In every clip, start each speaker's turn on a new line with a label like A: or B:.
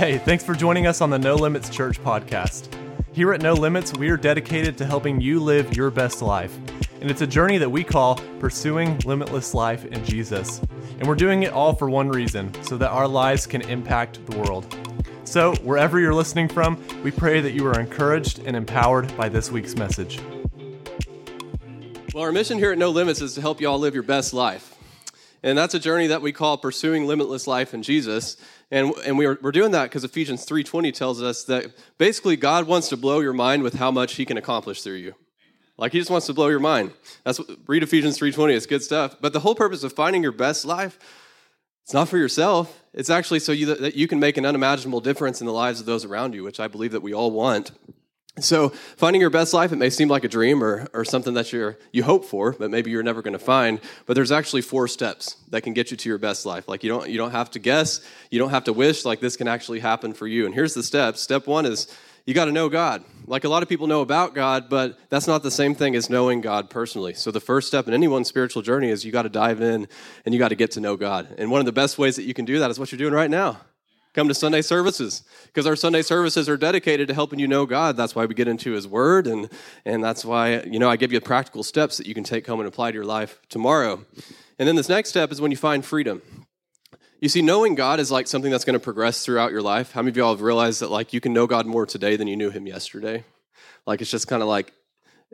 A: Hey, thanks for joining us on the No Limits Church podcast. Here at No Limits, we are dedicated to helping you live your best life. And it's a journey that we call Pursuing Limitless Life in Jesus. And we're doing it all for one reason so that our lives can impact the world. So, wherever you're listening from, we pray that you are encouraged and empowered by this week's message.
B: Well, our mission here at No Limits is to help you all live your best life. And that's a journey that we call pursuing limitless life in Jesus. And, and we are, we're doing that because Ephesians 3.20 tells us that basically God wants to blow your mind with how much he can accomplish through you. Like he just wants to blow your mind. That's what, read Ephesians 3.20, it's good stuff. But the whole purpose of finding your best life, it's not for yourself. It's actually so you, that you can make an unimaginable difference in the lives of those around you, which I believe that we all want. So, finding your best life, it may seem like a dream or, or something that you're, you hope for, but maybe you're never going to find. But there's actually four steps that can get you to your best life. Like, you don't, you don't have to guess, you don't have to wish, like, this can actually happen for you. And here's the steps. Step one is you got to know God. Like, a lot of people know about God, but that's not the same thing as knowing God personally. So, the first step in anyone's spiritual journey is you got to dive in and you got to get to know God. And one of the best ways that you can do that is what you're doing right now come to Sunday services because our Sunday services are dedicated to helping you know God. That's why we get into His Word, and, and that's why, you know, I give you practical steps that you can take home and apply to your life tomorrow. And then this next step is when you find freedom. You see, knowing God is like something that's going to progress throughout your life. How many of y'all have realized that, like, you can know God more today than you knew Him yesterday? Like, it's just kind of like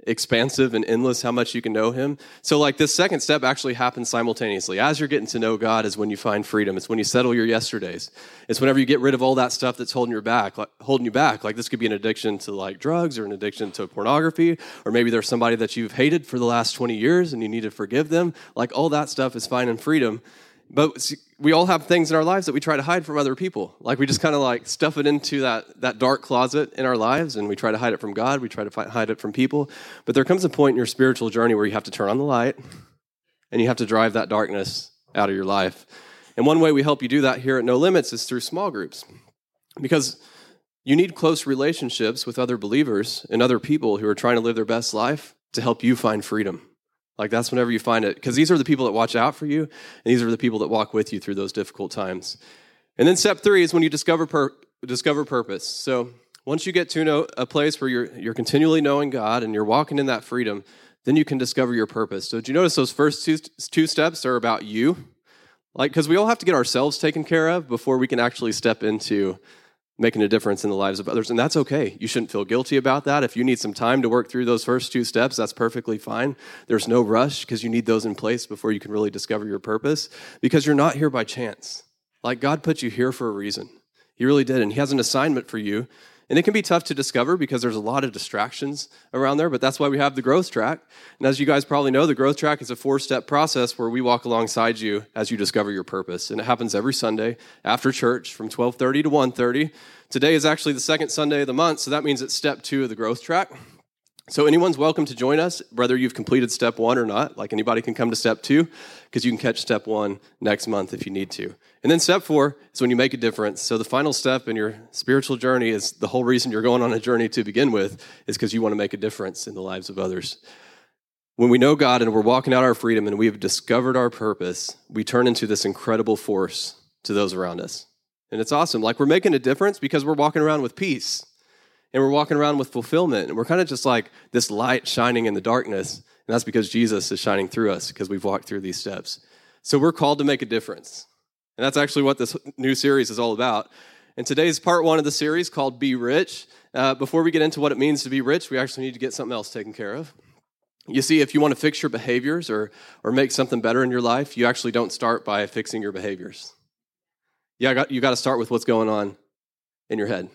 B: expansive and endless how much you can know him. So like this second step actually happens simultaneously. As you're getting to know God is when you find freedom. It's when you settle your yesterdays. It's whenever you get rid of all that stuff that's holding you back, like, holding you back. Like this could be an addiction to like drugs or an addiction to pornography or maybe there's somebody that you've hated for the last 20 years and you need to forgive them. Like all that stuff is finding freedom. But we all have things in our lives that we try to hide from other people. Like we just kind of like stuff it into that, that dark closet in our lives and we try to hide it from God. We try to hide it from people. But there comes a point in your spiritual journey where you have to turn on the light and you have to drive that darkness out of your life. And one way we help you do that here at No Limits is through small groups. Because you need close relationships with other believers and other people who are trying to live their best life to help you find freedom. Like that's whenever you find it, because these are the people that watch out for you, and these are the people that walk with you through those difficult times. And then step three is when you discover discover purpose. So once you get to know a place where you're you're continually knowing God and you're walking in that freedom, then you can discover your purpose. So did you notice those first two two steps are about you? Like because we all have to get ourselves taken care of before we can actually step into making a difference in the lives of others. And that's okay. You shouldn't feel guilty about that. If you need some time to work through those first two steps, that's perfectly fine. There's no rush because you need those in place before you can really discover your purpose because you're not here by chance. Like God put you here for a reason. He really did. And He has an assignment for you. And it can be tough to discover because there's a lot of distractions around there, but that's why we have the growth track. And as you guys probably know, the growth track is a four step process where we walk alongside you as you discover your purpose. And it happens every Sunday after church from 1230 to 130. Today is actually the second Sunday of the month, so that means it's step two of the growth track. So anyone's welcome to join us, whether you've completed step one or not. Like anybody can come to step two, because you can catch step one next month if you need to. And then step four is when you make a difference. So the final step in your spiritual journey is the whole reason you're going on a journey to begin with is because you want to make a difference in the lives of others. When we know God and we're walking out our freedom and we have discovered our purpose, we turn into this incredible force to those around us. And it's awesome. Like we're making a difference because we're walking around with peace and we're walking around with fulfillment. And we're kind of just like this light shining in the darkness. And that's because Jesus is shining through us because we've walked through these steps. So we're called to make a difference. And that's actually what this new series is all about. And today's part one of the series called Be Rich. Uh, before we get into what it means to be rich, we actually need to get something else taken care of. You see, if you want to fix your behaviors or, or make something better in your life, you actually don't start by fixing your behaviors. Yeah, you got to start with what's going on in your head.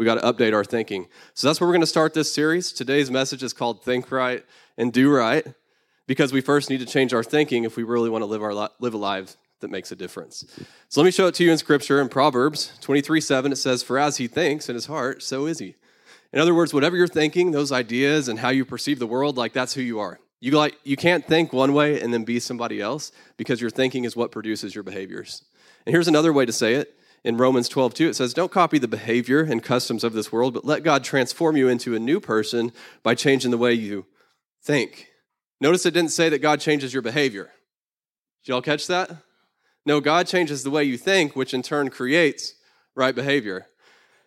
B: We got to update our thinking. So that's where we're going to start this series. Today's message is called Think Right and Do Right because we first need to change our thinking if we really want to live, our, live a life that makes a difference. So let me show it to you in Scripture in Proverbs 23 7. It says, For as he thinks in his heart, so is he. In other words, whatever you're thinking, those ideas and how you perceive the world, like that's who you are. You, like, you can't think one way and then be somebody else because your thinking is what produces your behaviors. And here's another way to say it in Romans 12, 2, it says, Don't copy the behavior and customs of this world, but let God transform you into a new person by changing the way you think. Notice it didn't say that God changes your behavior. Did y'all catch that? No, God changes the way you think, which in turn creates right behavior.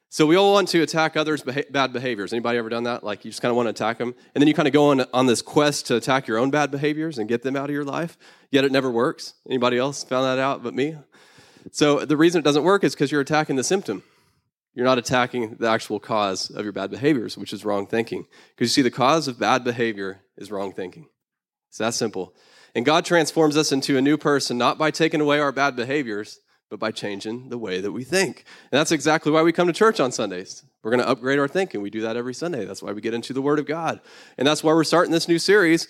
B: So we all want to attack others' beha- bad behaviors. Anybody ever done that? Like you just kind of want to attack them, and then you kind of go on on this quest to attack your own bad behaviors and get them out of your life. Yet it never works. Anybody else found that out but me? So the reason it doesn't work is because you're attacking the symptom. You're not attacking the actual cause of your bad behaviors, which is wrong thinking. Because you see, the cause of bad behavior is wrong thinking. It's that simple. And God transforms us into a new person, not by taking away our bad behaviors, but by changing the way that we think. And that's exactly why we come to church on Sundays. We're going to upgrade our thinking. We do that every Sunday. That's why we get into the Word of God. And that's why we're starting this new series.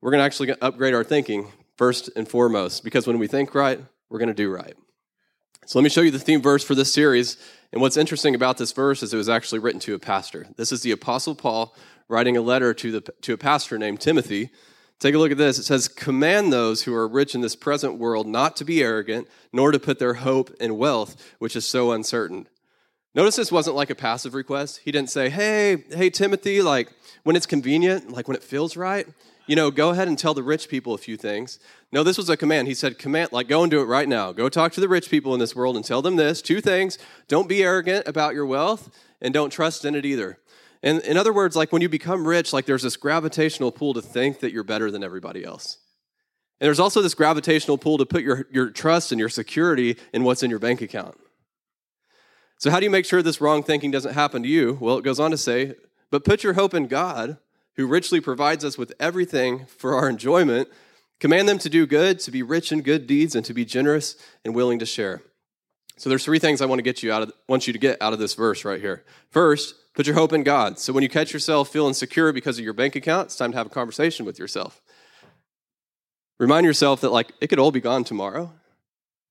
B: We're going to actually upgrade our thinking first and foremost, because when we think right, we're going to do right. So let me show you the theme verse for this series. And what's interesting about this verse is it was actually written to a pastor. This is the Apostle Paul writing a letter to, the, to a pastor named Timothy. Take a look at this. It says, Command those who are rich in this present world not to be arrogant, nor to put their hope in wealth, which is so uncertain. Notice this wasn't like a passive request. He didn't say, Hey, hey, Timothy, like when it's convenient, like when it feels right, you know, go ahead and tell the rich people a few things. No, this was a command. He said, Command, like go and do it right now. Go talk to the rich people in this world and tell them this two things. Don't be arrogant about your wealth, and don't trust in it either. And in other words, like when you become rich, like there's this gravitational pull to think that you're better than everybody else. And there's also this gravitational pull to put your, your trust and your security in what's in your bank account. So, how do you make sure this wrong thinking doesn't happen to you? Well, it goes on to say, but put your hope in God, who richly provides us with everything for our enjoyment. Command them to do good, to be rich in good deeds, and to be generous and willing to share. So there's three things I want to get you out of want you to get out of this verse right here. First, Put your hope in God. So when you catch yourself feeling secure because of your bank account, it's time to have a conversation with yourself. Remind yourself that like it could all be gone tomorrow.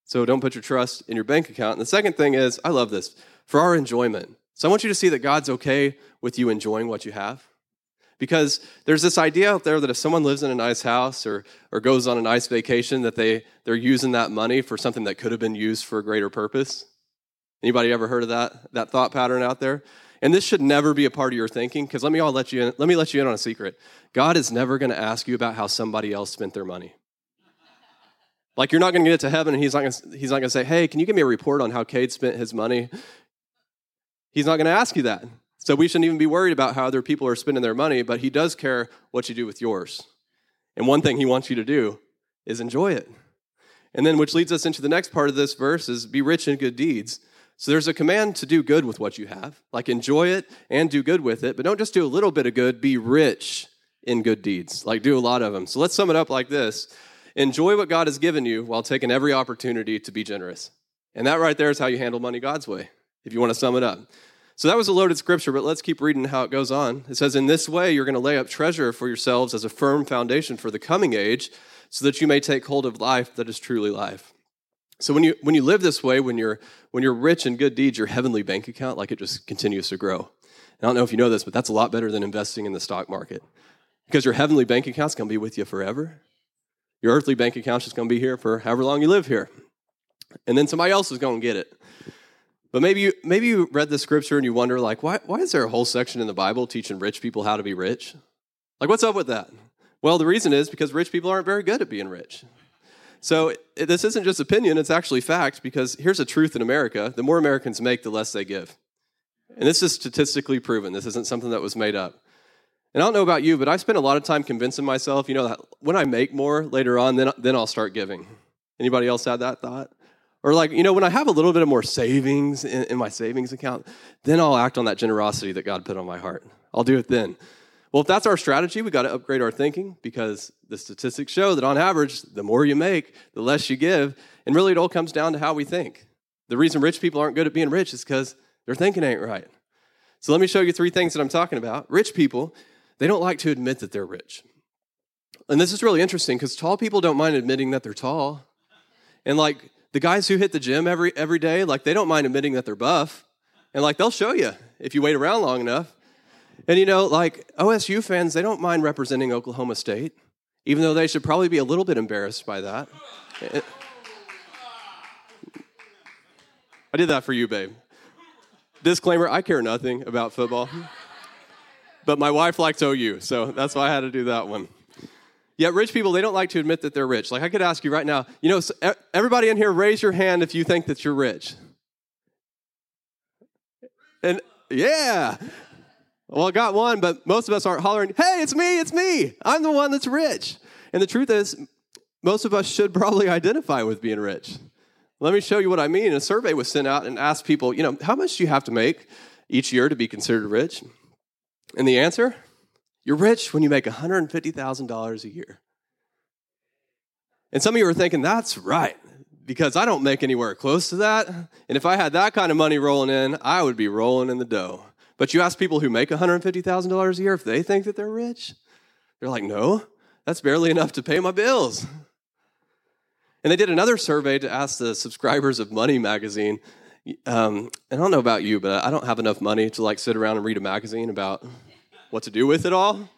B: So don't put your trust in your bank account. And the second thing is, I love this, for our enjoyment. So I want you to see that God's okay with you enjoying what you have. Because there's this idea out there that if someone lives in a nice house or, or goes on a nice vacation, that they, they're using that money for something that could have been used for a greater purpose. Anybody ever heard of that, that thought pattern out there? And this should never be a part of your thinking, because let me all let you in, let me let you in on a secret. God is never going to ask you about how somebody else spent their money. Like you're not going to get to heaven, and he's not gonna, he's not going to say, "Hey, can you give me a report on how Cade spent his money?" He's not going to ask you that. So we shouldn't even be worried about how other people are spending their money, but he does care what you do with yours. And one thing he wants you to do is enjoy it. And then, which leads us into the next part of this verse is be rich in good deeds. So there's a command to do good with what you have, like enjoy it and do good with it, but don't just do a little bit of good, be rich in good deeds, like do a lot of them. So let's sum it up like this Enjoy what God has given you while taking every opportunity to be generous. And that right there is how you handle money God's way, if you want to sum it up. So that was a loaded scripture, but let's keep reading how it goes on. It says, In this way, you're going to lay up treasure for yourselves as a firm foundation for the coming age, so that you may take hold of life that is truly life. So when you when you live this way, when you're when you're rich in good deeds, your heavenly bank account like it just continues to grow. And I don't know if you know this, but that's a lot better than investing in the stock market. Because your heavenly bank account's going to be with you forever. Your earthly bank account's just going to be here for however long you live here. And then somebody else is going to get it. But maybe you, maybe you read the scripture and you wonder, like, why, why is there a whole section in the Bible teaching rich people how to be rich? Like, what's up with that? Well, the reason is because rich people aren't very good at being rich. So it, this isn't just opinion, it's actually fact because here's a truth in America the more Americans make, the less they give. And this is statistically proven. This isn't something that was made up. And I don't know about you, but I spend a lot of time convincing myself, you know, that when I make more later on, then, then I'll start giving. Anybody else had that thought? Or like, you know, when I have a little bit of more savings in, in my savings account, then I'll act on that generosity that God put on my heart. I'll do it then. Well, if that's our strategy, we got to upgrade our thinking because the statistics show that on average, the more you make, the less you give. And really, it all comes down to how we think. The reason rich people aren't good at being rich is because their thinking ain't right. So let me show you three things that I'm talking about. Rich people, they don't like to admit that they're rich. And this is really interesting because tall people don't mind admitting that they're tall. And like the guys who hit the gym every every day, like they don't mind admitting that they're buff. And like they'll show you if you wait around long enough. And you know, like OSU fans, they don't mind representing Oklahoma State, even though they should probably be a little bit embarrassed by that. I did that for you, babe. Disclaimer I care nothing about football. But my wife likes OU, so that's why I had to do that one. Yet rich people, they don't like to admit that they're rich. Like I could ask you right now, you know, everybody in here, raise your hand if you think that you're rich. And yeah. Well, I got one, but most of us aren't hollering, hey, it's me, it's me. I'm the one that's rich. And the truth is, most of us should probably identify with being rich. Let me show you what I mean. A survey was sent out and asked people, you know, how much do you have to make each year to be considered rich? And the answer, you're rich when you make $150,000 a year. And some of you are thinking, that's right, because I don't make anywhere close to that. And if I had that kind of money rolling in, I would be rolling in the dough. But you ask people who make $150,000 a year if they think that they're rich, they're like, no, that's barely enough to pay my bills. And they did another survey to ask the subscribers of Money Magazine. Um, and I don't know about you, but I don't have enough money to like sit around and read a magazine about what to do with it all.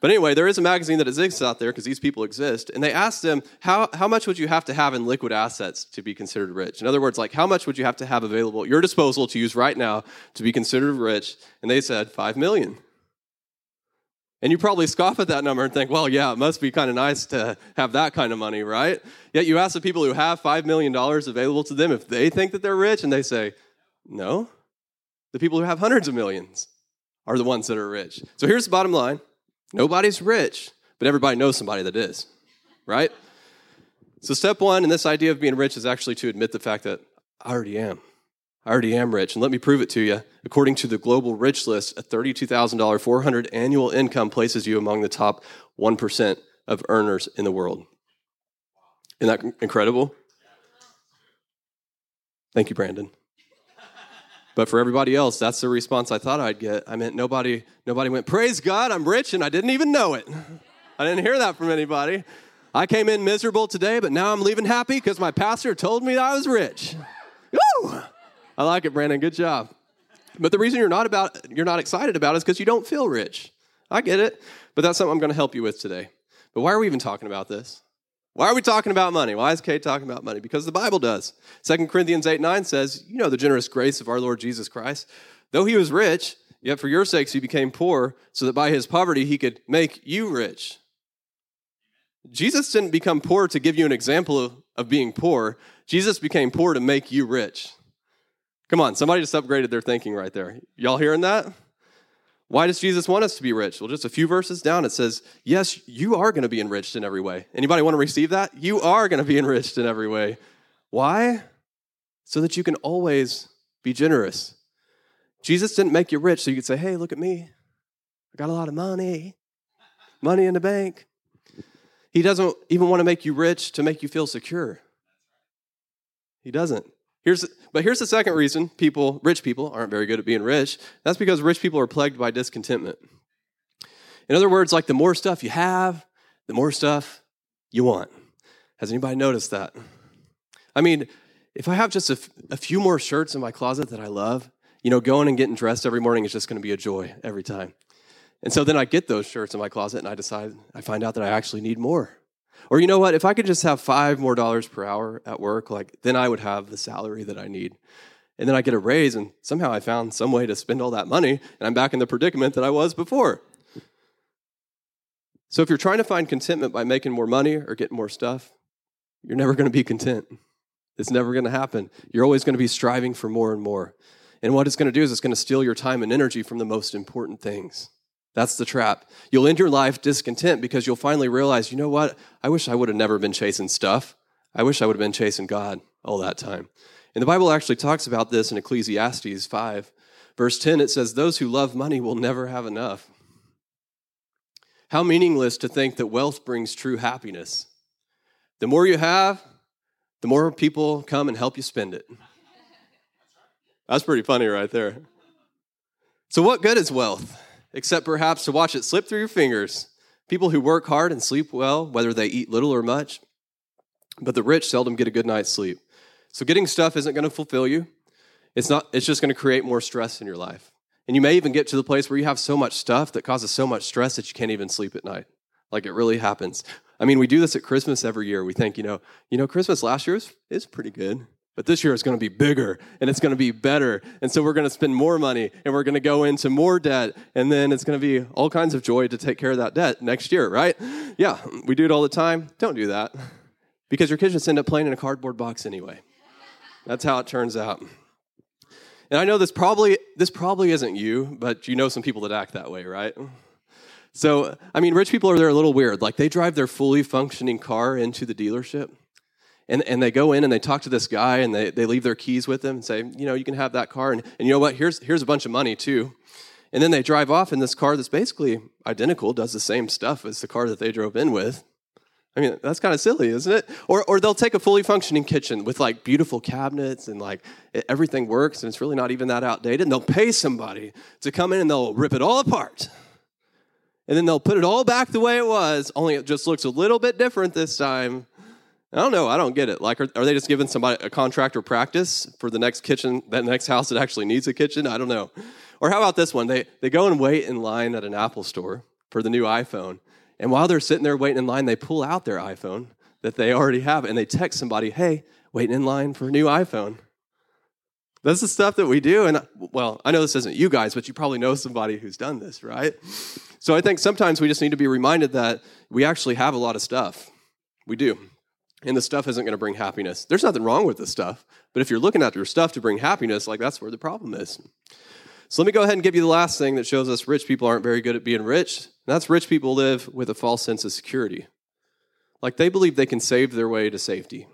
B: But anyway, there is a magazine that exists out there because these people exist. And they asked them, how, how much would you have to have in liquid assets to be considered rich? In other words, like how much would you have to have available at your disposal to use right now to be considered rich? And they said, five million. And you probably scoff at that number and think, well, yeah, it must be kind of nice to have that kind of money, right? Yet you ask the people who have $5 million available to them if they think that they're rich, and they say, no. The people who have hundreds of millions are the ones that are rich. So here's the bottom line nobody's rich, but everybody knows somebody that is, right? So, step one in this idea of being rich is actually to admit the fact that I already am. I already am rich. And let me prove it to you. According to the Global Rich List, a $32,000, 400 annual income places you among the top 1% of earners in the world. Isn't that incredible? Thank you, Brandon. But for everybody else, that's the response I thought I'd get. I meant nobody, nobody went, Praise God, I'm rich, and I didn't even know it. I didn't hear that from anybody. I came in miserable today, but now I'm leaving happy because my pastor told me I was rich. Woo! I like it, Brandon. Good job. But the reason you're not about you're not excited about it is because you don't feel rich. I get it, but that's something I'm going to help you with today. But why are we even talking about this? Why are we talking about money? Why is Kate talking about money? Because the Bible does. 2 Corinthians 8 9 says, You know the generous grace of our Lord Jesus Christ. Though he was rich, yet for your sakes he became poor, so that by his poverty he could make you rich. Jesus didn't become poor to give you an example of, of being poor. Jesus became poor to make you rich. Come on, somebody just upgraded their thinking right there. Y'all hearing that? Why does Jesus want us to be rich? Well, just a few verses down, it says, Yes, you are going to be enriched in every way. Anybody want to receive that? You are going to be enriched in every way. Why? So that you can always be generous. Jesus didn't make you rich so you could say, Hey, look at me. I got a lot of money, money in the bank. He doesn't even want to make you rich to make you feel secure. He doesn't. Here's, but here's the second reason people, rich people, aren't very good at being rich. That's because rich people are plagued by discontentment. In other words, like the more stuff you have, the more stuff you want. Has anybody noticed that? I mean, if I have just a, f- a few more shirts in my closet that I love, you know, going and getting dressed every morning is just going to be a joy every time. And so then I get those shirts in my closet and I decide, I find out that I actually need more. Or you know what? If I could just have five more dollars per hour at work, like then I would have the salary that I need. And then I get a raise, and somehow I found some way to spend all that money, and I'm back in the predicament that I was before. So if you're trying to find contentment by making more money or getting more stuff, you're never going to be content. It's never going to happen. You're always going to be striving for more and more. And what it's going to do is it's going to steal your time and energy from the most important things. That's the trap. You'll end your life discontent because you'll finally realize, you know what? I wish I would have never been chasing stuff. I wish I would have been chasing God all that time. And the Bible actually talks about this in Ecclesiastes 5. Verse 10, it says, Those who love money will never have enough. How meaningless to think that wealth brings true happiness. The more you have, the more people come and help you spend it. That's pretty funny right there. So, what good is wealth? Except perhaps to watch it slip through your fingers. People who work hard and sleep well, whether they eat little or much, but the rich seldom get a good night's sleep. So getting stuff isn't going to fulfill you. It's not it's just going to create more stress in your life. And you may even get to the place where you have so much stuff that causes so much stress that you can't even sleep at night. Like it really happens. I mean, we do this at Christmas every year. We think, you know, you know, Christmas last year is, is pretty good. But this year it's going to be bigger and it's going to be better. And so we're going to spend more money and we're going to go into more debt. And then it's going to be all kinds of joy to take care of that debt next year, right? Yeah, we do it all the time. Don't do that because your kids just end up playing in a cardboard box anyway. That's how it turns out. And I know this probably this probably isn't you, but you know some people that act that way, right? So, I mean, rich people are they're a little weird. Like they drive their fully functioning car into the dealership. And, and they go in and they talk to this guy and they, they leave their keys with him and say, you know, you can have that car. And, and you know what? Here's, here's a bunch of money too. And then they drive off in this car that's basically identical, does the same stuff as the car that they drove in with. I mean, that's kind of silly, isn't it? Or, or they'll take a fully functioning kitchen with like beautiful cabinets and like everything works and it's really not even that outdated. And they'll pay somebody to come in and they'll rip it all apart. And then they'll put it all back the way it was, only it just looks a little bit different this time. I don't know. I don't get it. Like, are, are they just giving somebody a contractor practice for the next kitchen, that next house that actually needs a kitchen? I don't know. Or how about this one? They, they go and wait in line at an Apple store for the new iPhone. And while they're sitting there waiting in line, they pull out their iPhone that they already have and they text somebody, hey, waiting in line for a new iPhone. That's the stuff that we do. And well, I know this isn't you guys, but you probably know somebody who's done this, right? So I think sometimes we just need to be reminded that we actually have a lot of stuff. We do. And the stuff isn't going to bring happiness. There's nothing wrong with the stuff. But if you're looking at your stuff to bring happiness, like that's where the problem is. So let me go ahead and give you the last thing that shows us rich people aren't very good at being rich. And that's rich people live with a false sense of security. Like they believe they can save their way to safety.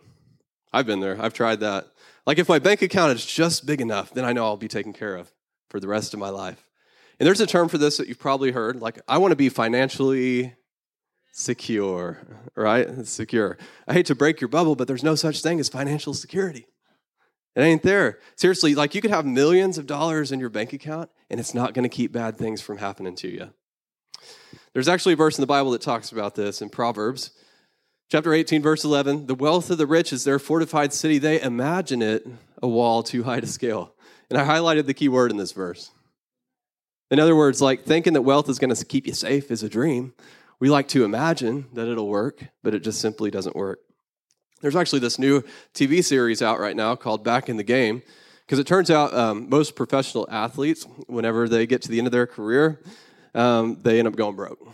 B: I've been there, I've tried that. Like if my bank account is just big enough, then I know I'll be taken care of for the rest of my life. And there's a term for this that you've probably heard. Like, I want to be financially secure, right? Secure. I hate to break your bubble, but there's no such thing as financial security. It ain't there. Seriously, like you could have millions of dollars in your bank account and it's not going to keep bad things from happening to you. There's actually a verse in the Bible that talks about this in Proverbs. Chapter 18, verse 11 The wealth of the rich is their fortified city. They imagine it a wall too high to scale. And I highlighted the key word in this verse. In other words, like thinking that wealth is going to keep you safe is a dream. We like to imagine that it'll work, but it just simply doesn't work. There's actually this new TV series out right now called Back in the Game, because it turns out um, most professional athletes, whenever they get to the end of their career, um, they end up going broke.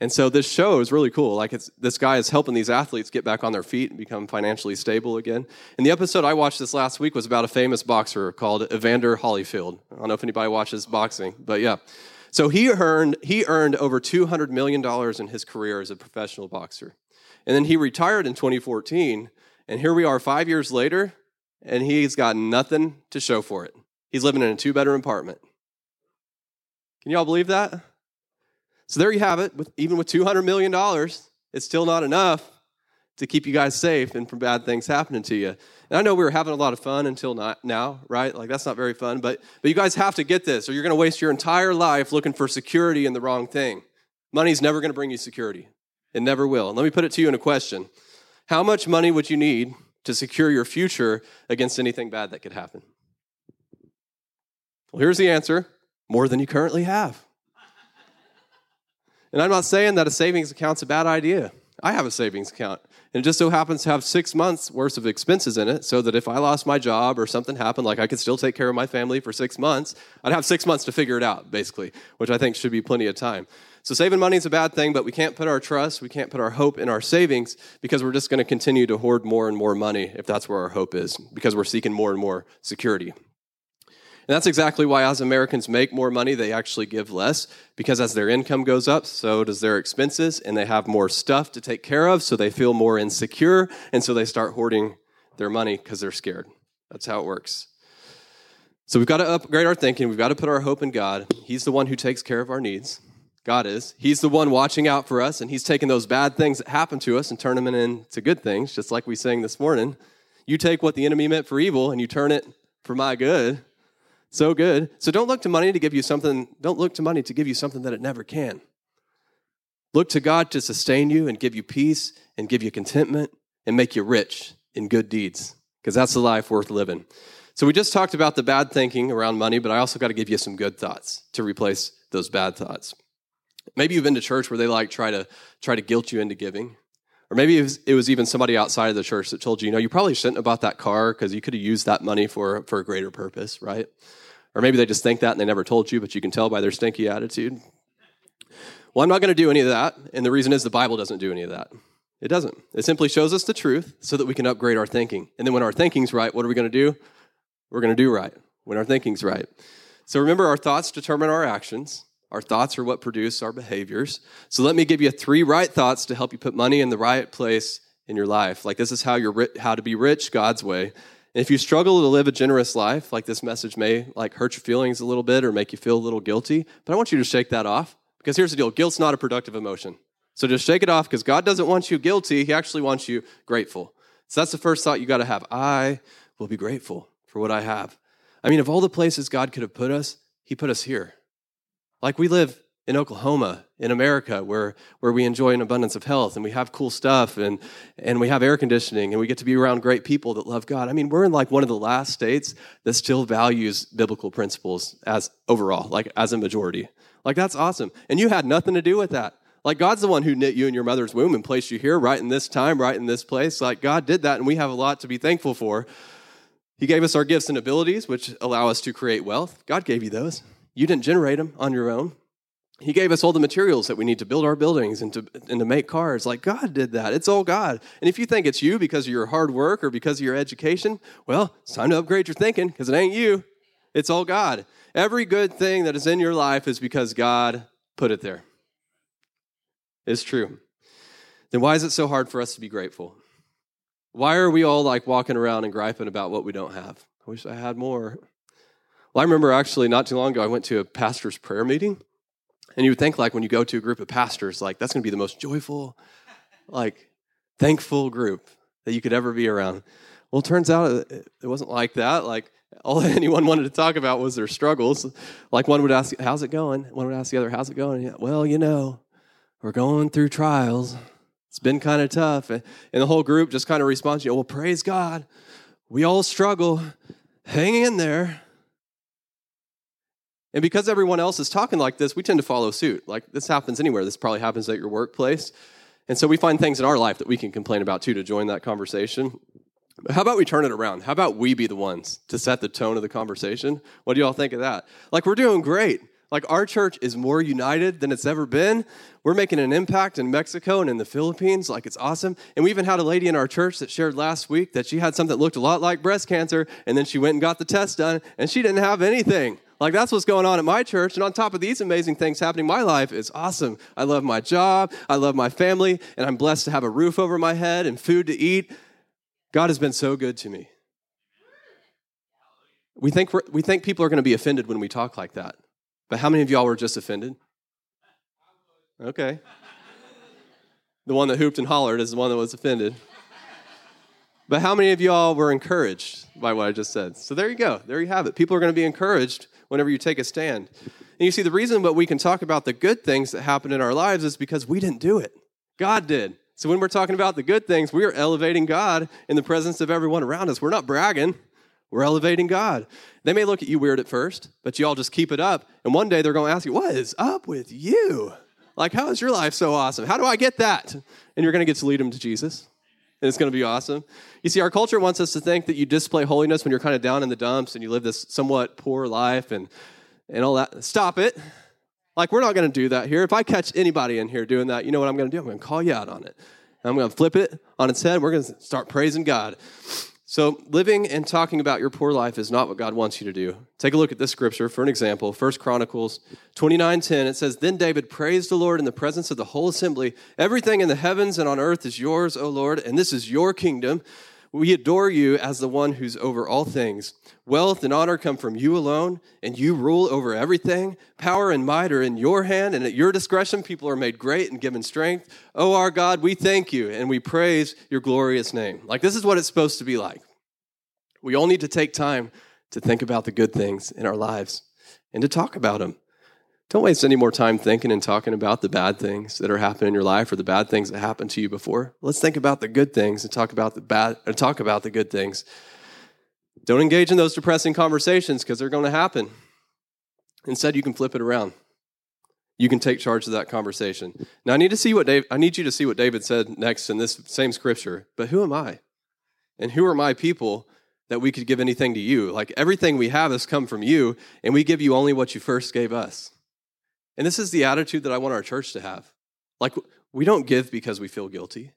B: And so this show is really cool. Like this guy is helping these athletes get back on their feet and become financially stable again. And the episode I watched this last week was about a famous boxer called Evander Holyfield. I don't know if anybody watches boxing, but yeah. So he earned he earned over two hundred million dollars in his career as a professional boxer. And then he retired in 2014. And here we are five years later, and he's got nothing to show for it. He's living in a two bedroom apartment. Can y'all believe that? So there you have it. With, even with $200 million, it's still not enough to keep you guys safe and from bad things happening to you. And I know we were having a lot of fun until not now, right? Like that's not very fun, but but you guys have to get this or you're going to waste your entire life looking for security in the wrong thing. Money's never going to bring you security. It never will. let me put it to you in a question How much money would you need to secure your future against anything bad that could happen? Well, here's the answer more than you currently have. And I'm not saying that a savings account's a bad idea. I have a savings account, and it just so happens to have six months worth of expenses in it, so that if I lost my job or something happened, like I could still take care of my family for six months, I'd have six months to figure it out, basically, which I think should be plenty of time. So saving money is a bad thing, but we can't put our trust, we can't put our hope in our savings because we're just going to continue to hoard more and more money if that's where our hope is, because we're seeking more and more security. And that's exactly why as Americans make more money, they actually give less, because as their income goes up, so does their expenses, and they have more stuff to take care of, so they feel more insecure, and so they start hoarding their money because they're scared. That's how it works. So we've got to upgrade our thinking. We've got to put our hope in God. He's the one who takes care of our needs. God is. He's the one watching out for us, and He's taking those bad things that happen to us and turn them into good things, just like we sang this morning. You take what the enemy meant for evil and you turn it for my good. So good. So don't look to money to give you something, don't look to money to give you something that it never can. Look to God to sustain you and give you peace and give you contentment and make you rich in good deeds, because that's the life worth living. So we just talked about the bad thinking around money, but I also got to give you some good thoughts to replace those bad thoughts. Maybe you've been to church where they like try to try to guilt you into giving. Or maybe it was, it was even somebody outside of the church that told you, you know, you probably shouldn't have bought that car because you could have used that money for, for a greater purpose, right? Or maybe they just think that and they never told you, but you can tell by their stinky attitude. Well, I'm not going to do any of that. And the reason is the Bible doesn't do any of that. It doesn't. It simply shows us the truth so that we can upgrade our thinking. And then when our thinking's right, what are we going to do? We're going to do right. when our thinking's right. So remember, our thoughts determine our actions. Our thoughts are what produce our behaviors. So let me give you three right thoughts to help you put money in the right place in your life. Like this is how you're ri- how to be rich God's way. And if you struggle to live a generous life, like this message may like hurt your feelings a little bit or make you feel a little guilty, but I want you to shake that off because here's the deal: guilt's not a productive emotion. So just shake it off because God doesn't want you guilty; He actually wants you grateful. So that's the first thought you got to have. I will be grateful for what I have. I mean, of all the places God could have put us, He put us here. Like we live in Oklahoma, in America, where, where we enjoy an abundance of health and we have cool stuff and, and we have air conditioning and we get to be around great people that love God. I mean, we're in like one of the last states that still values biblical principles as overall, like as a majority. Like that's awesome. And you had nothing to do with that. Like God's the one who knit you in your mother's womb and placed you here right in this time, right in this place. Like God did that and we have a lot to be thankful for. He gave us our gifts and abilities, which allow us to create wealth. God gave you those. You didn't generate them on your own. He gave us all the materials that we need to build our buildings and to, and to make cars. Like God did that. It's all God. And if you think it's you because of your hard work or because of your education, well, it's time to upgrade your thinking because it ain't you. It's all God. Every good thing that is in your life is because God put it there. It's true. Then why is it so hard for us to be grateful? Why are we all like walking around and griping about what we don't have? I wish I had more. Well, I remember actually not too long ago, I went to a pastor's prayer meeting. And you would think, like, when you go to a group of pastors, like, that's going to be the most joyful, like, thankful group that you could ever be around. Well, it turns out it wasn't like that. Like, all anyone wanted to talk about was their struggles. Like, one would ask, How's it going? One would ask the other, How's it going? Well, you know, we're going through trials. It's been kind of tough. And the whole group just kind of responds, you know, Well, praise God. We all struggle. Hang in there. And because everyone else is talking like this, we tend to follow suit. Like this happens anywhere. This probably happens at your workplace. And so we find things in our life that we can complain about too to join that conversation. But how about we turn it around? How about we be the ones to set the tone of the conversation? What do y'all think of that? Like we're doing great. Like our church is more united than it's ever been. We're making an impact in Mexico and in the Philippines. Like it's awesome. And we even had a lady in our church that shared last week that she had something that looked a lot like breast cancer, and then she went and got the test done, and she didn't have anything. Like that's what's going on at my church. And on top of these amazing things happening, my life is awesome. I love my job, I love my family, and I'm blessed to have a roof over my head and food to eat. God has been so good to me. We think, we think people are going to be offended when we talk like that. But how many of y'all were just offended? Okay. The one that hooped and hollered is the one that was offended. But how many of y'all were encouraged by what I just said? So there you go. There you have it. People are going to be encouraged whenever you take a stand. And you see, the reason that we can talk about the good things that happen in our lives is because we didn't do it. God did. So when we're talking about the good things, we are elevating God in the presence of everyone around us. We're not bragging. We're elevating God. They may look at you weird at first, but you all just keep it up. And one day they're going to ask you, What is up with you? Like, how is your life so awesome? How do I get that? And you're going to get to lead them to Jesus. And it's going to be awesome. You see, our culture wants us to think that you display holiness when you're kind of down in the dumps and you live this somewhat poor life and, and all that. Stop it. Like, we're not going to do that here. If I catch anybody in here doing that, you know what I'm going to do? I'm going to call you out on it. I'm going to flip it on its head. We're going to start praising God. So, living and talking about your poor life is not what God wants you to do. Take a look at this scripture for an example. 1 Chronicles 29:10 it says, "Then David praised the Lord in the presence of the whole assembly. Everything in the heavens and on earth is yours, O Lord, and this is your kingdom. We adore you as the one who's over all things. Wealth and honor come from you alone, and you rule over everything. Power and might are in your hand, and at your discretion people are made great and given strength. Oh, our God, we thank you and we praise your glorious name. Like, this is what it's supposed to be like. We all need to take time to think about the good things in our lives and to talk about them. Don't waste any more time thinking and talking about the bad things that are happening in your life or the bad things that happened to you before. Let's think about the good things and talk about the bad and talk about the good things. Don't engage in those depressing conversations because they're going to happen. Instead, you can flip it around. You can take charge of that conversation. Now, I need to see what Dave, I need you to see what David said next in this same scripture. But who am I? And who are my people that we could give anything to you? Like everything we have has come from you, and we give you only what you first gave us. And this is the attitude that I want our church to have. Like, we don't give because we feel guilty.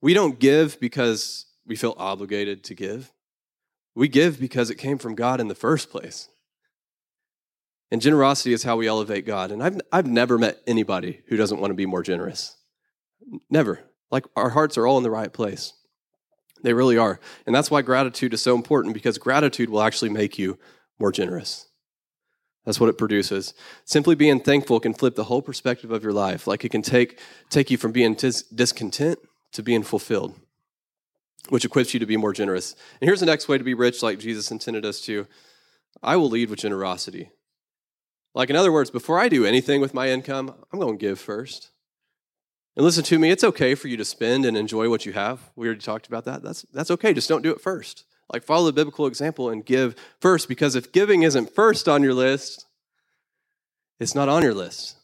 B: We don't give because we feel obligated to give. We give because it came from God in the first place. And generosity is how we elevate God. And I've, I've never met anybody who doesn't want to be more generous. Never. Like our hearts are all in the right place. They really are. And that's why gratitude is so important because gratitude will actually make you more generous. That's what it produces. Simply being thankful can flip the whole perspective of your life. Like it can take, take you from being dis- discontent to being fulfilled, which equips you to be more generous. And here's the next way to be rich, like Jesus intended us to I will lead with generosity. Like, in other words, before I do anything with my income, I'm going to give first. And listen to me, it's okay for you to spend and enjoy what you have. We already talked about that. That's, that's okay. Just don't do it first. Like, follow the biblical example and give first, because if giving isn't first on your list, it's not on your list.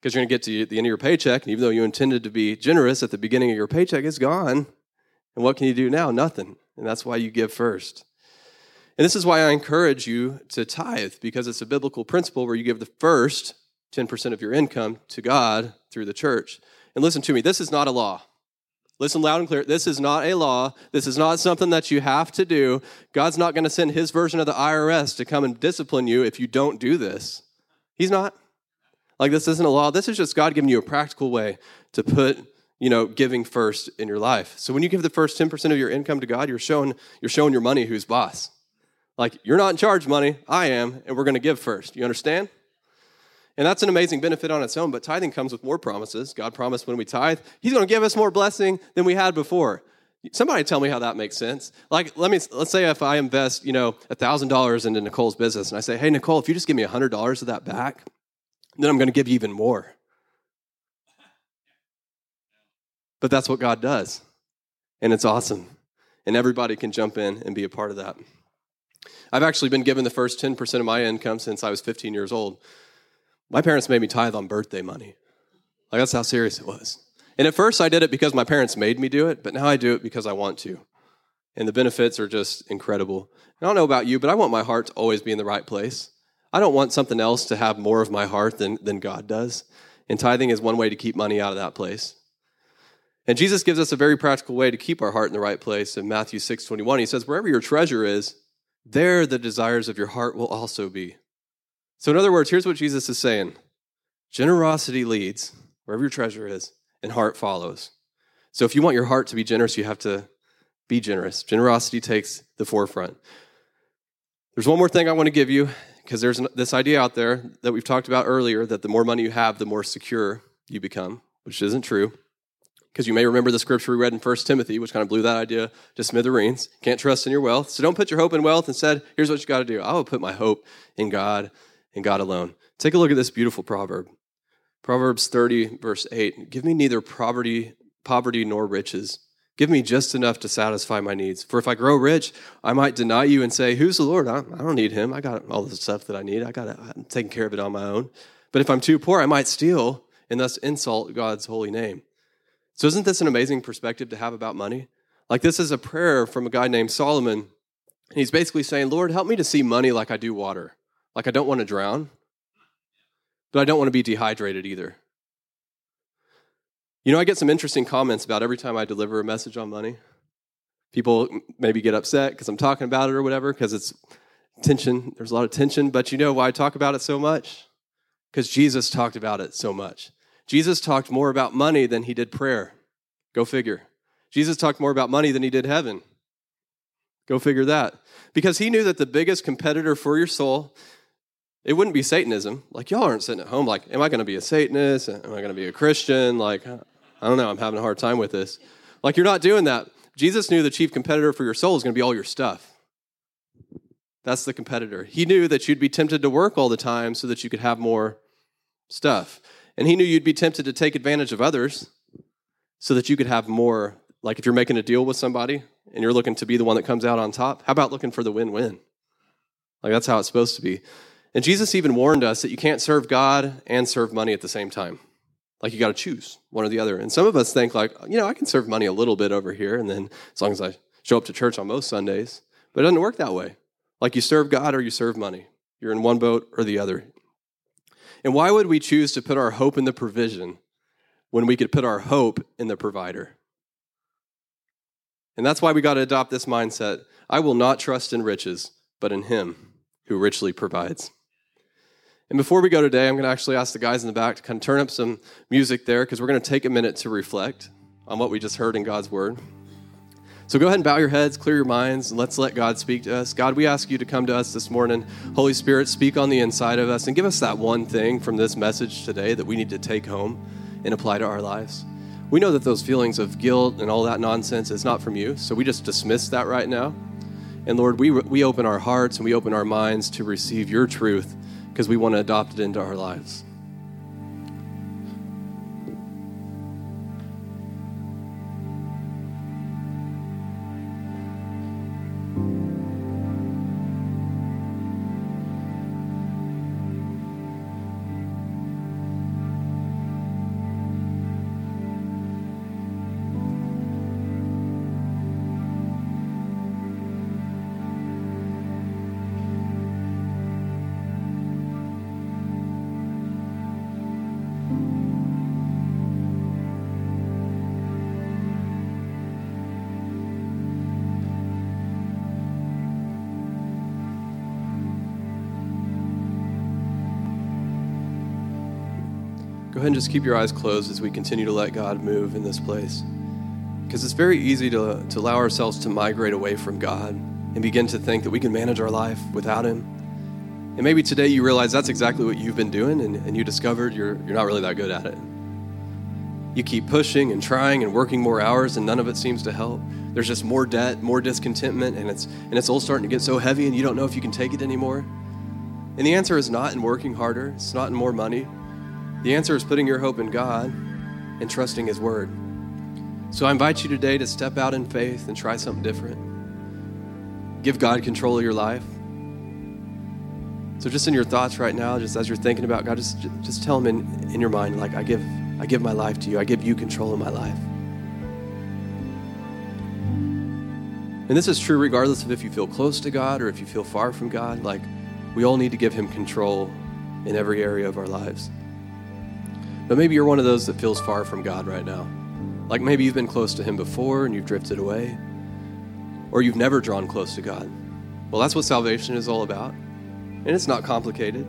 B: Because you're going to get to the end of your paycheck, and even though you intended to be generous at the beginning of your paycheck, it's gone. And what can you do now? Nothing. And that's why you give first. And this is why I encourage you to tithe, because it's a biblical principle where you give the first 10% of your income to God through the church. And listen to me, this is not a law. Listen loud and clear. This is not a law. This is not something that you have to do. God's not going to send his version of the IRS to come and discipline you if you don't do this. He's not. Like this isn't a law. This is just God giving you a practical way to put, you know, giving first in your life. So when you give the first 10% of your income to God, you're showing you're showing your money who's boss. Like you're not in charge money, I am, and we're going to give first. You understand? And that's an amazing benefit on its own, but tithing comes with more promises. God promised when we tithe, He's going to give us more blessing than we had before. Somebody tell me how that makes sense. Like, let me let's say if I invest, you know, thousand dollars into Nicole's business, and I say, "Hey, Nicole, if you just give me hundred dollars of that back, then I'm going to give you even more." But that's what God does, and it's awesome, and everybody can jump in and be a part of that. I've actually been given the first 10% of my income since I was 15 years old. My parents made me tithe on birthday money. Like, that's how serious it was. And at first, I did it because my parents made me do it, but now I do it because I want to. And the benefits are just incredible. I don't know about you, but I want my heart to always be in the right place. I don't want something else to have more of my heart than, than God does. And tithing is one way to keep money out of that place. And Jesus gives us a very practical way to keep our heart in the right place. In Matthew 6 21, he says, Wherever your treasure is, there the desires of your heart will also be. So, in other words, here's what Jesus is saying generosity leads wherever your treasure is, and heart follows. So, if you want your heart to be generous, you have to be generous. Generosity takes the forefront. There's one more thing I want to give you because there's this idea out there that we've talked about earlier that the more money you have, the more secure you become, which isn't true. Because you may remember the scripture we read in 1 Timothy, which kind of blew that idea to smithereens. Can't trust in your wealth. So don't put your hope in wealth. Instead, here's what you got to do I will put my hope in God and God alone. Take a look at this beautiful proverb. Proverbs 30, verse 8. Give me neither poverty, poverty nor riches. Give me just enough to satisfy my needs. For if I grow rich, I might deny you and say, Who's the Lord? I don't need him. I got all the stuff that I need. I got. I'm taking care of it on my own. But if I'm too poor, I might steal and thus insult God's holy name. So, isn't this an amazing perspective to have about money? Like, this is a prayer from a guy named Solomon. And he's basically saying, Lord, help me to see money like I do water. Like, I don't want to drown, but I don't want to be dehydrated either. You know, I get some interesting comments about every time I deliver a message on money. People maybe get upset because I'm talking about it or whatever, because it's tension. There's a lot of tension. But you know why I talk about it so much? Because Jesus talked about it so much. Jesus talked more about money than he did prayer. Go figure. Jesus talked more about money than he did heaven. Go figure that. Because he knew that the biggest competitor for your soul it wouldn't be Satanism. Like, y'all aren't sitting at home like, am I going to be a Satanist? Am I going to be a Christian? Like, I don't know. I'm having a hard time with this. Like, you're not doing that. Jesus knew the chief competitor for your soul is going to be all your stuff. That's the competitor. He knew that you'd be tempted to work all the time so that you could have more stuff. And he knew you'd be tempted to take advantage of others so that you could have more. Like, if you're making a deal with somebody and you're looking to be the one that comes out on top, how about looking for the win win? Like, that's how it's supposed to be. And Jesus even warned us that you can't serve God and serve money at the same time. Like you got to choose one or the other. And some of us think like, you know, I can serve money a little bit over here and then as long as I show up to church on most Sundays. But it doesn't work that way. Like you serve God or you serve money. You're in one boat or the other. And why would we choose to put our hope in the provision when we could put our hope in the provider? And that's why we got to adopt this mindset. I will not trust in riches, but in him who richly provides. And before we go today, I'm going to actually ask the guys in the back to kind of turn up some music there because we're going to take a minute to reflect on what we just heard in God's word. So go ahead and bow your heads, clear your minds, and let's let God speak to us. God, we ask you to come to us this morning. Holy Spirit, speak on the inside of us and give us that one thing from this message today that we need to take home and apply to our lives. We know that those feelings of guilt and all that nonsense is not from you, so we just dismiss that right now. And Lord, we, we open our hearts and we open our minds to receive your truth because we want to adopt it into our lives. Just keep your eyes closed as we continue to let God move in this place. Because it's very easy to, to allow ourselves to migrate away from God and begin to think that we can manage our life without Him. And maybe today you realize that's exactly what you've been doing and, and you discovered you're, you're not really that good at it. You keep pushing and trying and working more hours and none of it seems to help. There's just more debt, more discontentment, and it's, and it's all starting to get so heavy and you don't know if you can take it anymore. And the answer is not in working harder, it's not in more money, the answer is putting your hope in God and trusting His Word. So I invite you today to step out in faith and try something different. Give God control of your life. So just in your thoughts right now, just as you're thinking about God, just, just tell Him in, in your mind, like, I give, I give my life to you. I give you control of my life. And this is true regardless of if you feel close to God or if you feel far from God. Like, we all need to give Him control in every area of our lives. But maybe you're one of those that feels far from God right now. Like maybe you've been close to Him before and you've drifted away, or you've never drawn close to God. Well, that's what salvation is all about. And it's not complicated.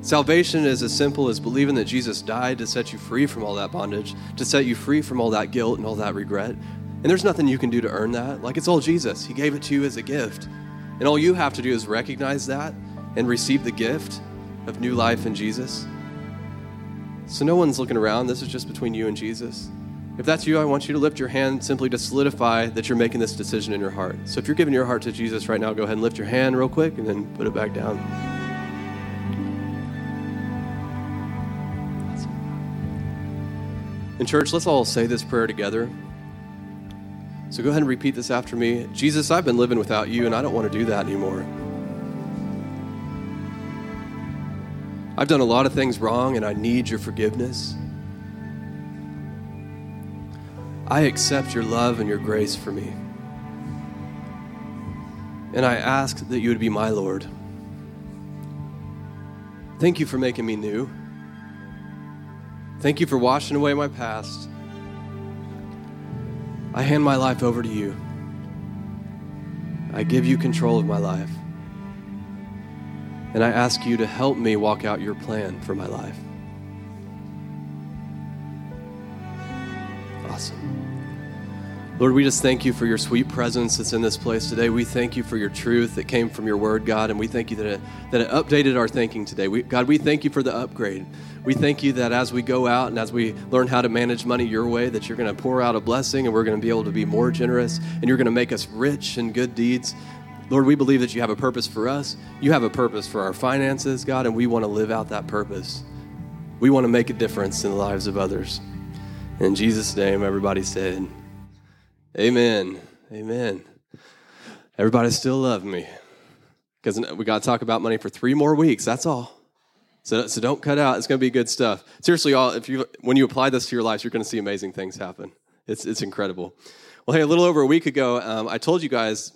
B: Salvation is as simple as believing that Jesus died to set you free from all that bondage, to set you free from all that guilt and all that regret. And there's nothing you can do to earn that. Like it's all Jesus. He gave it to you as a gift. And all you have to do is recognize that and receive the gift of new life in Jesus. So no one's looking around. This is just between you and Jesus. If that's you, I want you to lift your hand simply to solidify that you're making this decision in your heart. So if you're giving your heart to Jesus right now, go ahead and lift your hand real quick and then put it back down. In church, let's all say this prayer together. So go ahead and repeat this after me. Jesus, I've been living without you, and I don't want to do that anymore. I've done a lot of things wrong, and I need your forgiveness. I accept your love and your grace for me. And I ask that you would be my Lord. Thank you for making me new. Thank you for washing away my past. I hand my life over to you. I give you control of my life. And I ask you to help me walk out your plan for my life. Awesome. Lord, we just thank you for your sweet presence that's in this place today. We thank you for your truth that came from your word, God, and we thank you that it, that it updated our thinking today. We, God, we thank you for the upgrade. We thank you that as we go out and as we learn how to manage money your way, that you're going to pour out a blessing and we're going to be able to be more generous and you're going to make us rich in good deeds. Lord, we believe that you have a purpose for us. You have a purpose for our finances, God, and we want to live out that purpose. We want to make a difference in the lives of others. In Jesus' name, everybody said, Amen. Amen. Everybody still love me. Because we got to talk about money for three more weeks. That's all. So, so don't cut out. It's going to be good stuff. Seriously, y'all, if you when you apply this to your lives, you're going to see amazing things happen. It's, it's incredible. Well, hey, a little over a week ago, um, I told you guys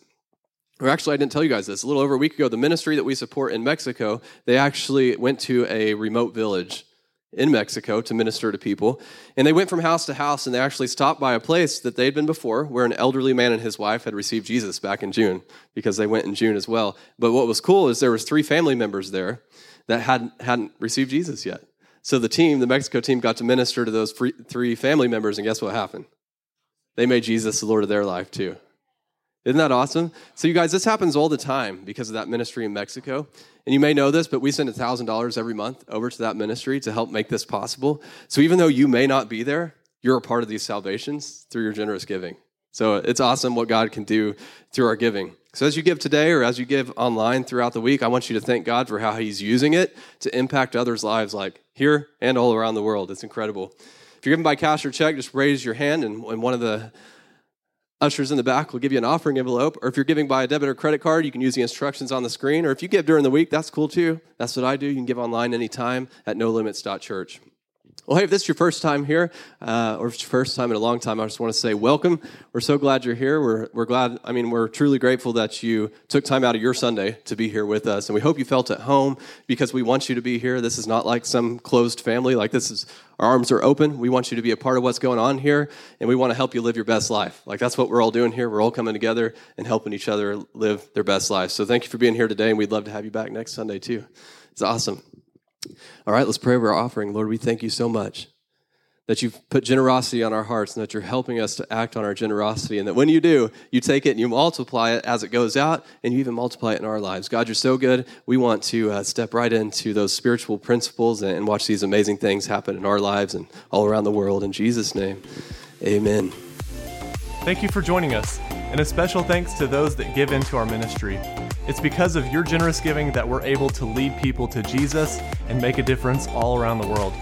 B: or actually, I didn't tell you guys this. A little over a week ago, the ministry that we support in Mexico, they actually went to a remote village in Mexico to minister to people. And they went from house to house and they actually stopped by a place that they'd been before where an elderly man and his wife had received Jesus back in June because they went in June as well. But what was cool is there was three family members there that hadn't, hadn't received Jesus yet. So the team, the Mexico team, got to minister to those three family members, and guess what happened? They made Jesus the Lord of their life too. Isn't that awesome? So, you guys, this happens all the time because of that ministry in Mexico. And you may know this, but we send $1,000 every month over to that ministry to help make this possible. So, even though you may not be there, you're a part of these salvations through your generous giving. So, it's awesome what God can do through our giving. So, as you give today or as you give online throughout the week, I want you to thank God for how He's using it to impact others' lives, like here and all around the world. It's incredible. If you're giving by cash or check, just raise your hand, and, and one of the Ushers in the back will give you an offering envelope, or if you're giving by a debit or credit card, you can use the instructions on the screen. Or if you give during the week, that's cool too. That's what I do. You can give online anytime at nolimits.church. Well, hey, if this is your first time here, uh, or first time in a long time, I just want to say welcome. We're so glad you're here. We're, we're glad, I mean, we're truly grateful that you took time out of your Sunday to be here with us. And we hope you felt at home because we want you to be here. This is not like some closed family. Like, this is, our arms are open. We want you to be a part of what's going on here, and we want to help you live your best life. Like, that's what we're all doing here. We're all coming together and helping each other live their best lives. So, thank you for being here today, and we'd love to have you back next Sunday, too. It's awesome. All right, let's pray over our offering. Lord, we thank you so much that you've put generosity on our hearts and that you're helping us to act on our generosity. And that when you do, you take it and you multiply it as it goes out and you even multiply it in our lives. God, you're so good. We want to uh, step right into those spiritual principles and, and watch these amazing things happen in our lives and all around the world. In Jesus' name, amen.
A: Thank you for joining us. And a special thanks to those that give into our ministry. It's because of your generous giving that we're able to lead people to Jesus and make a difference all around the world.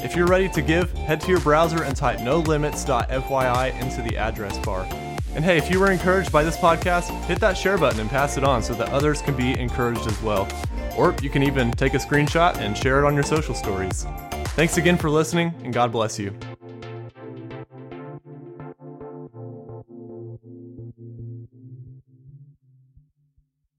A: If you're ready to give, head to your browser and type nolimits.fyi into the address bar. And hey, if you were encouraged by this podcast, hit that share button and pass it on so that others can be encouraged as well. Or you can even take a screenshot and share it on your social stories. Thanks again for listening, and God bless you.